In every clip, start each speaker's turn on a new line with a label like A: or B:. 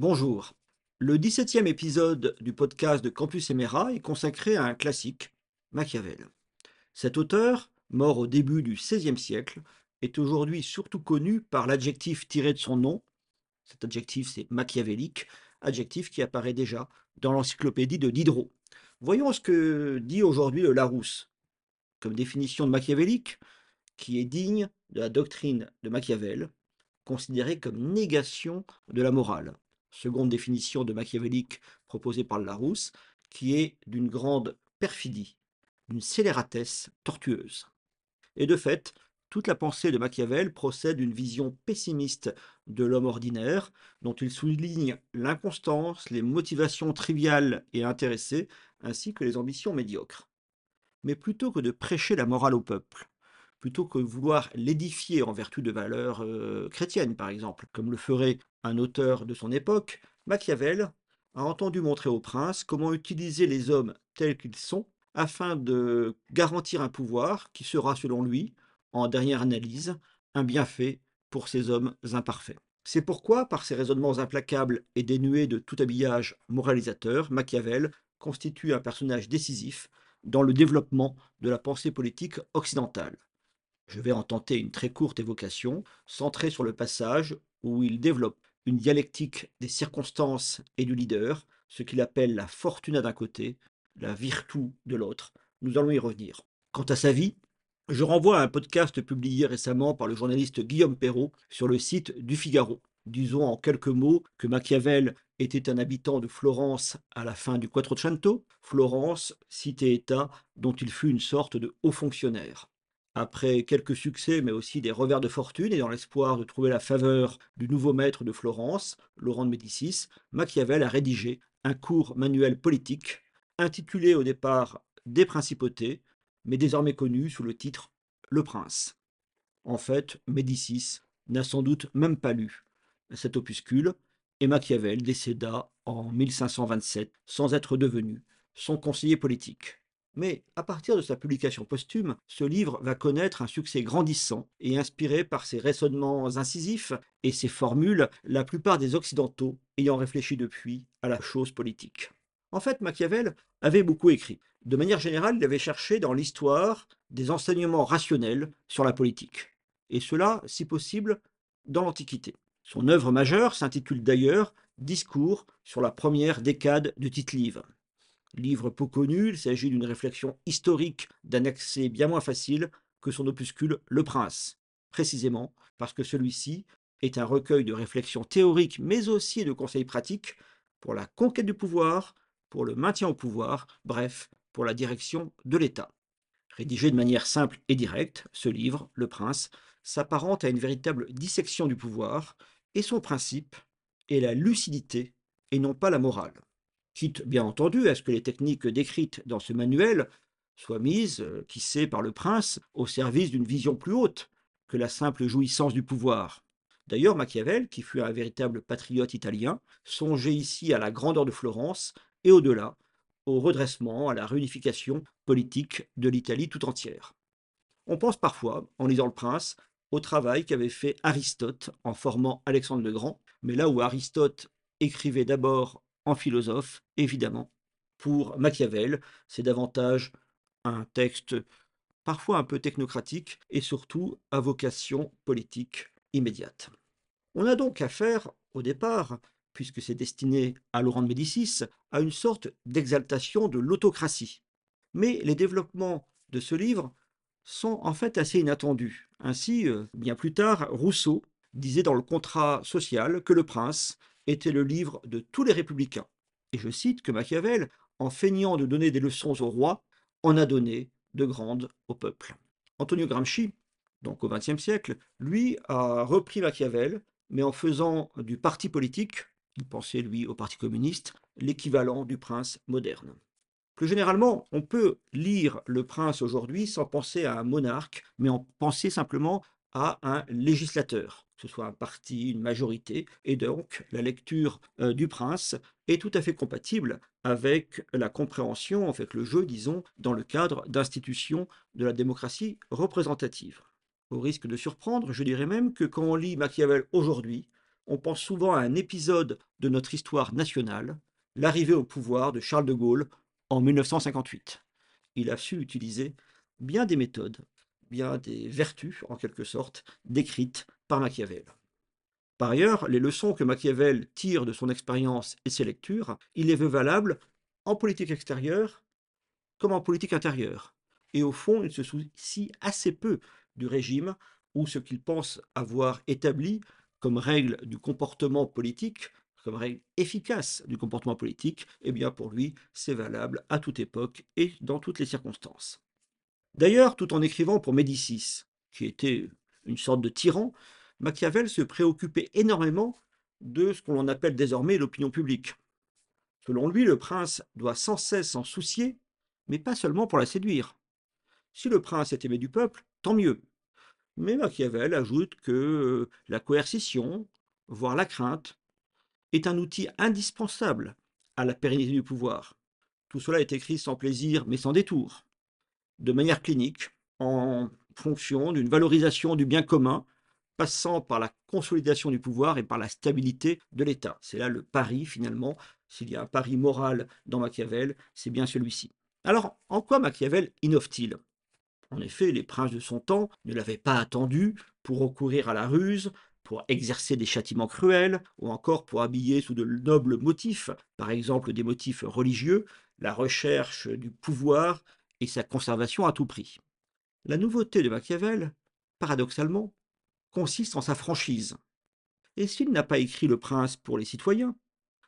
A: Bonjour. Le 17e épisode du podcast de Campus Emera est consacré à un classique, Machiavel. Cet auteur, mort au début du XVIe siècle, est aujourd'hui surtout connu par l'adjectif tiré de son nom. Cet adjectif, c'est machiavélique, adjectif qui apparaît déjà dans l'encyclopédie de Diderot. Voyons ce que dit aujourd'hui le Larousse comme définition de machiavélique, qui est digne de la doctrine de Machiavel, considérée comme négation de la morale. Seconde définition de machiavélique proposée par Larousse, qui est d'une grande perfidie, d'une scélératesse tortueuse. Et de fait, toute la pensée de Machiavel procède d'une vision pessimiste de l'homme ordinaire, dont il souligne l'inconstance, les motivations triviales et intéressées, ainsi que les ambitions médiocres. Mais plutôt que de prêcher la morale au peuple, plutôt que vouloir l'édifier en vertu de valeurs euh, chrétiennes, par exemple, comme le ferait un auteur de son époque, Machiavel a entendu montrer au prince comment utiliser les hommes tels qu'ils sont afin de garantir un pouvoir qui sera, selon lui, en dernière analyse, un bienfait pour ces hommes imparfaits. C'est pourquoi, par ses raisonnements implacables et dénués de tout habillage moralisateur, Machiavel constitue un personnage décisif dans le développement de la pensée politique occidentale. Je vais en tenter une très courte évocation, centrée sur le passage où il développe une dialectique des circonstances et du leader, ce qu'il appelle la fortuna d'un côté, la virtu de l'autre. Nous allons y revenir. Quant à sa vie, je renvoie à un podcast publié récemment par le journaliste Guillaume Perrault sur le site du Figaro. Disons en quelques mots que Machiavel était un habitant de Florence à la fin du Quattrocento, Florence, cité-État dont il fut une sorte de haut fonctionnaire. Après quelques succès, mais aussi des revers de fortune, et dans l'espoir de trouver la faveur du nouveau maître de Florence, Laurent de Médicis, Machiavel a rédigé un court manuel politique, intitulé au départ Des principautés, mais désormais connu sous le titre Le Prince. En fait, Médicis n'a sans doute même pas lu cet opuscule, et Machiavel décéda en 1527 sans être devenu son conseiller politique. Mais à partir de sa publication posthume, ce livre va connaître un succès grandissant et inspiré par ses raisonnements incisifs et ses formules, la plupart des Occidentaux ayant réfléchi depuis à la chose politique. En fait, Machiavel avait beaucoup écrit. De manière générale, il avait cherché dans l'histoire des enseignements rationnels sur la politique. Et cela, si possible, dans l'Antiquité. Son œuvre majeure s'intitule d'ailleurs Discours sur la première décade de Tite-Live. Livre peu connu, il s'agit d'une réflexion historique d'un accès bien moins facile que son opuscule Le Prince, précisément parce que celui-ci est un recueil de réflexions théoriques mais aussi de conseils pratiques pour la conquête du pouvoir, pour le maintien au pouvoir, bref, pour la direction de l'État. Rédigé de manière simple et directe, ce livre, Le Prince, s'apparente à une véritable dissection du pouvoir, et son principe est la lucidité et non pas la morale. Quitte bien entendu à ce que les techniques décrites dans ce manuel soient mises, euh, qui sait, par le prince, au service d'une vision plus haute que la simple jouissance du pouvoir. D'ailleurs, Machiavel, qui fut un véritable patriote italien, songeait ici à la grandeur de Florence et au-delà, au redressement, à la réunification politique de l'Italie tout entière. On pense parfois, en lisant Le Prince, au travail qu'avait fait Aristote en formant Alexandre le Grand, mais là où Aristote écrivait d'abord en philosophe, évidemment, pour Machiavel, c'est davantage un texte parfois un peu technocratique et surtout à vocation politique immédiate. On a donc affaire, au départ, puisque c'est destiné à Laurent de Médicis, à une sorte d'exaltation de l'autocratie. Mais les développements de ce livre sont en fait assez inattendus. Ainsi, euh, bien plus tard, Rousseau disait dans le contrat social que le prince était le livre de tous les républicains. Et je cite que Machiavel, en feignant de donner des leçons au roi, en a donné de grandes au peuple. Antonio Gramsci, donc au XXe siècle, lui a repris Machiavel, mais en faisant du parti politique il pensait, lui, au Parti communiste, l'équivalent du prince moderne. Plus généralement, on peut lire le prince aujourd'hui sans penser à un monarque, mais en penser simplement à un législateur, que ce soit un parti, une majorité, et donc la lecture euh, du prince est tout à fait compatible avec la compréhension, avec le jeu, disons, dans le cadre d'institutions de la démocratie représentative. Au risque de surprendre, je dirais même que quand on lit Machiavel aujourd'hui, on pense souvent à un épisode de notre histoire nationale, l'arrivée au pouvoir de Charles de Gaulle en 1958. Il a su utiliser bien des méthodes, bien des vertus, en quelque sorte, décrites par Machiavel. Par ailleurs, les leçons que Machiavel tire de son expérience et ses lectures, il les veut valables en politique extérieure comme en politique intérieure. Et au fond, il se soucie assez peu du régime ou ce qu'il pense avoir établi comme règle du comportement politique, comme règle efficace du comportement politique, eh bien pour lui, c'est valable à toute époque et dans toutes les circonstances. D'ailleurs, tout en écrivant pour Médicis, qui était une sorte de tyran, Machiavel se préoccupait énormément de ce qu'on appelle désormais l'opinion publique. Selon lui, le prince doit sans cesse s'en soucier, mais pas seulement pour la séduire. Si le prince est aimé du peuple, tant mieux. Mais Machiavel ajoute que euh, la coercition, voire la crainte, est un outil indispensable à la pérennité du pouvoir. Tout cela est écrit sans plaisir, mais sans détour, de manière clinique, en fonction d'une valorisation du bien commun passant par la consolidation du pouvoir et par la stabilité de l'État. C'est là le pari, finalement. S'il y a un pari moral dans Machiavel, c'est bien celui-ci. Alors, en quoi Machiavel innove-t-il? En effet, les princes de son temps ne l'avaient pas attendu pour recourir à la ruse, pour exercer des châtiments cruels, ou encore pour habiller sous de nobles motifs, par exemple des motifs religieux, la recherche du pouvoir et sa conservation à tout prix. La nouveauté de Machiavel, paradoxalement, consiste en sa franchise. Et s'il n'a pas écrit Le Prince pour les citoyens,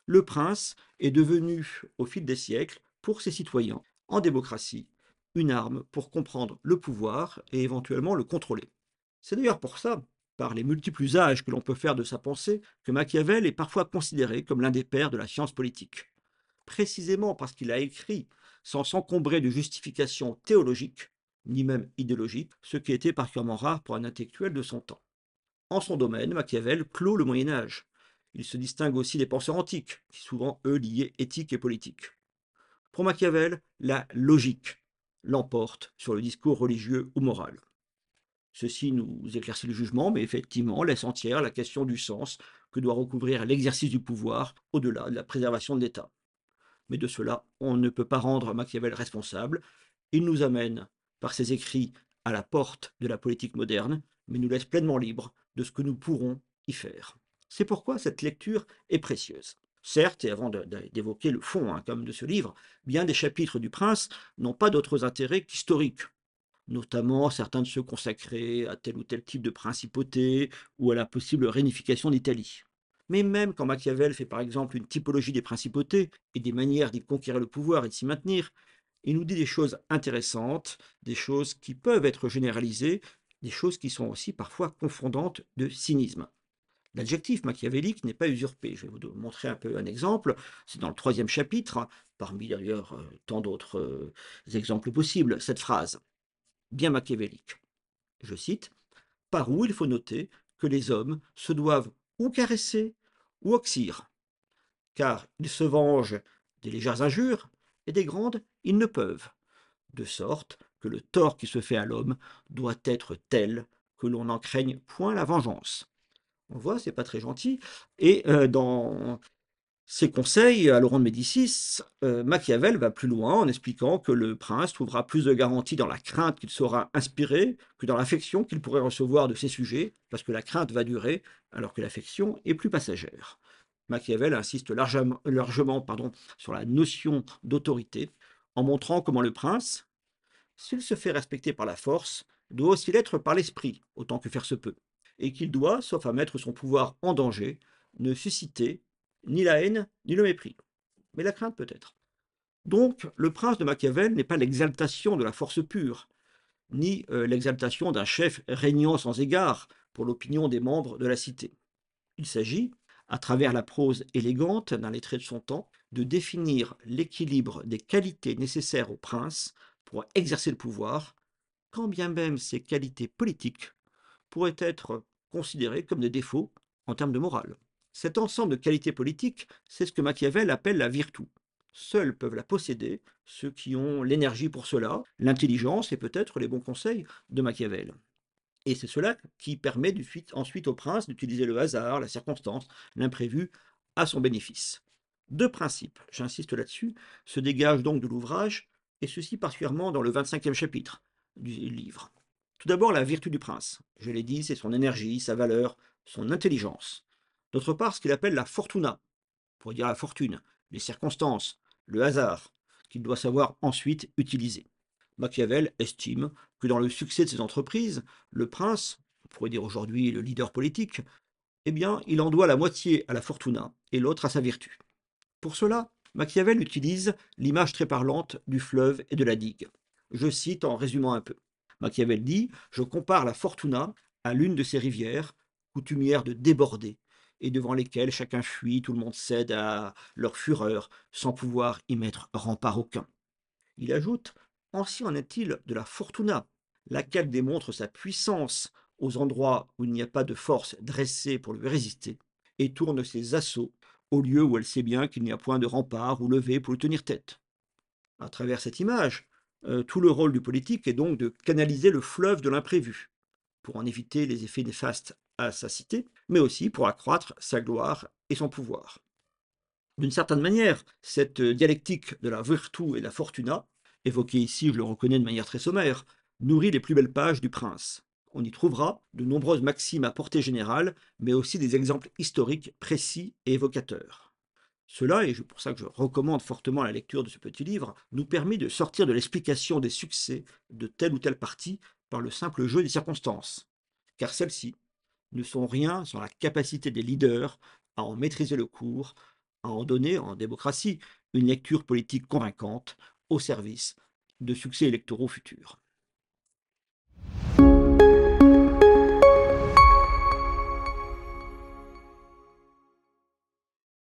A: Le Prince est devenu, au fil des siècles, pour ses citoyens, en démocratie, une arme pour comprendre le pouvoir et éventuellement le contrôler. C'est d'ailleurs pour ça, par les multiples usages que l'on peut faire de sa pensée, que Machiavel est parfois considéré comme l'un des pères de la science politique. Précisément parce qu'il a écrit sans s'encombrer de justifications théologiques, ni même idéologiques, ce qui était particulièrement rare pour un intellectuel de son temps. En son domaine, Machiavel clôt le Moyen Âge. Il se distingue aussi des penseurs antiques, qui souvent, eux, liaient éthique et politique. Pour Machiavel, la logique l'emporte sur le discours religieux ou moral. Ceci nous éclaircit le jugement, mais effectivement laisse entière la question du sens que doit recouvrir l'exercice du pouvoir au-delà de la préservation de l'État. Mais de cela, on ne peut pas rendre Machiavel responsable. Il nous amène, par ses écrits, à la porte de la politique moderne, mais nous laisse pleinement libres de ce que nous pourrons y faire. C'est pourquoi cette lecture est précieuse. Certes, et avant d'évoquer le fond hein, comme de ce livre, bien des chapitres du Prince n'ont pas d'autres intérêts qu'historiques, notamment certains de ceux consacrés à tel ou tel type de principauté ou à la possible réunification d'Italie. Mais même quand Machiavel fait par exemple une typologie des principautés et des manières d'y conquérir le pouvoir et de s'y maintenir, il nous dit des choses intéressantes, des choses qui peuvent être généralisées, des choses qui sont aussi parfois confondantes de cynisme. L'adjectif machiavélique n'est pas usurpé. Je vais vous montrer un peu un exemple. C'est dans le troisième chapitre, parmi d'ailleurs euh, tant d'autres euh, exemples possibles, cette phrase, bien machiavélique. Je cite, Par où il faut noter que les hommes se doivent ou caresser ou oxyre, car ils se vengent des légères injures et des grandes ils ne peuvent, de sorte que le tort qui se fait à l'homme doit être tel que l'on n'en craigne point la vengeance. On voit, c'est pas très gentil. Et euh, dans ses conseils à Laurent de Médicis, euh, Machiavel va plus loin en expliquant que le prince trouvera plus de garantie dans la crainte qu'il saura inspirer que dans l'affection qu'il pourrait recevoir de ses sujets, parce que la crainte va durer alors que l'affection est plus passagère. Machiavel insiste largement, sur la notion d'autorité en montrant comment le prince, s'il se fait respecter par la force, doit aussi l'être par l'esprit, autant que faire se peut, et qu'il doit, sauf à mettre son pouvoir en danger, ne susciter ni la haine ni le mépris, mais la crainte peut-être. Donc, le prince de Machiavel n'est pas l'exaltation de la force pure, ni euh, l'exaltation d'un chef régnant sans égard pour l'opinion des membres de la cité. Il s'agit, à travers la prose élégante d'un lettré de son temps, de définir l'équilibre des qualités nécessaires au prince pour exercer le pouvoir, quand bien même ces qualités politiques pourraient être considérées comme des défauts en termes de morale. Cet ensemble de qualités politiques, c'est ce que Machiavel appelle la virtu. Seuls peuvent la posséder ceux qui ont l'énergie pour cela, l'intelligence et peut-être les bons conseils de Machiavel. Et c'est cela qui permet ensuite au prince d'utiliser le hasard, la circonstance, l'imprévu à son bénéfice. Deux principes, j'insiste là-dessus, se dégagent donc de l'ouvrage, et ceci particulièrement dans le 25e chapitre du livre. Tout d'abord, la vertu du prince. Je l'ai dit, c'est son énergie, sa valeur, son intelligence. D'autre part, ce qu'il appelle la fortuna, pour dire la fortune, les circonstances, le hasard, qu'il doit savoir ensuite utiliser. Machiavel estime que dans le succès de ses entreprises, le prince, on pourrait dire aujourd'hui le leader politique, eh bien, il en doit la moitié à la fortuna et l'autre à sa vertu. Pour cela, Machiavel utilise l'image très parlante du fleuve et de la digue. Je cite en résumant un peu. Machiavel dit Je compare la fortuna à l'une de ces rivières, coutumières de déborder, et devant lesquelles chacun fuit, tout le monde cède à leur fureur, sans pouvoir y mettre rempart aucun. Il ajoute Ainsi en est-il de la fortuna, laquelle démontre sa puissance aux endroits où il n'y a pas de force dressée pour lui résister, et tourne ses assauts au lieu où elle sait bien qu'il n'y a point de rempart ou levé pour lui tenir tête. À travers cette image, euh, tout le rôle du politique est donc de canaliser le fleuve de l'imprévu, pour en éviter les effets néfastes à sa cité, mais aussi pour accroître sa gloire et son pouvoir. D'une certaine manière, cette dialectique de la virtu et de la fortuna, évoquée ici, je le reconnais de manière très sommaire, nourrit les plus belles pages du prince. On y trouvera de nombreuses maximes à portée générale, mais aussi des exemples historiques précis et évocateurs. Cela, et c'est pour ça que je recommande fortement la lecture de ce petit livre, nous permet de sortir de l'explication des succès de telle ou telle partie par le simple jeu des circonstances, car celles-ci ne sont rien sans la capacité des leaders à en maîtriser le cours, à en donner, en démocratie, une lecture politique convaincante au service de succès électoraux futurs.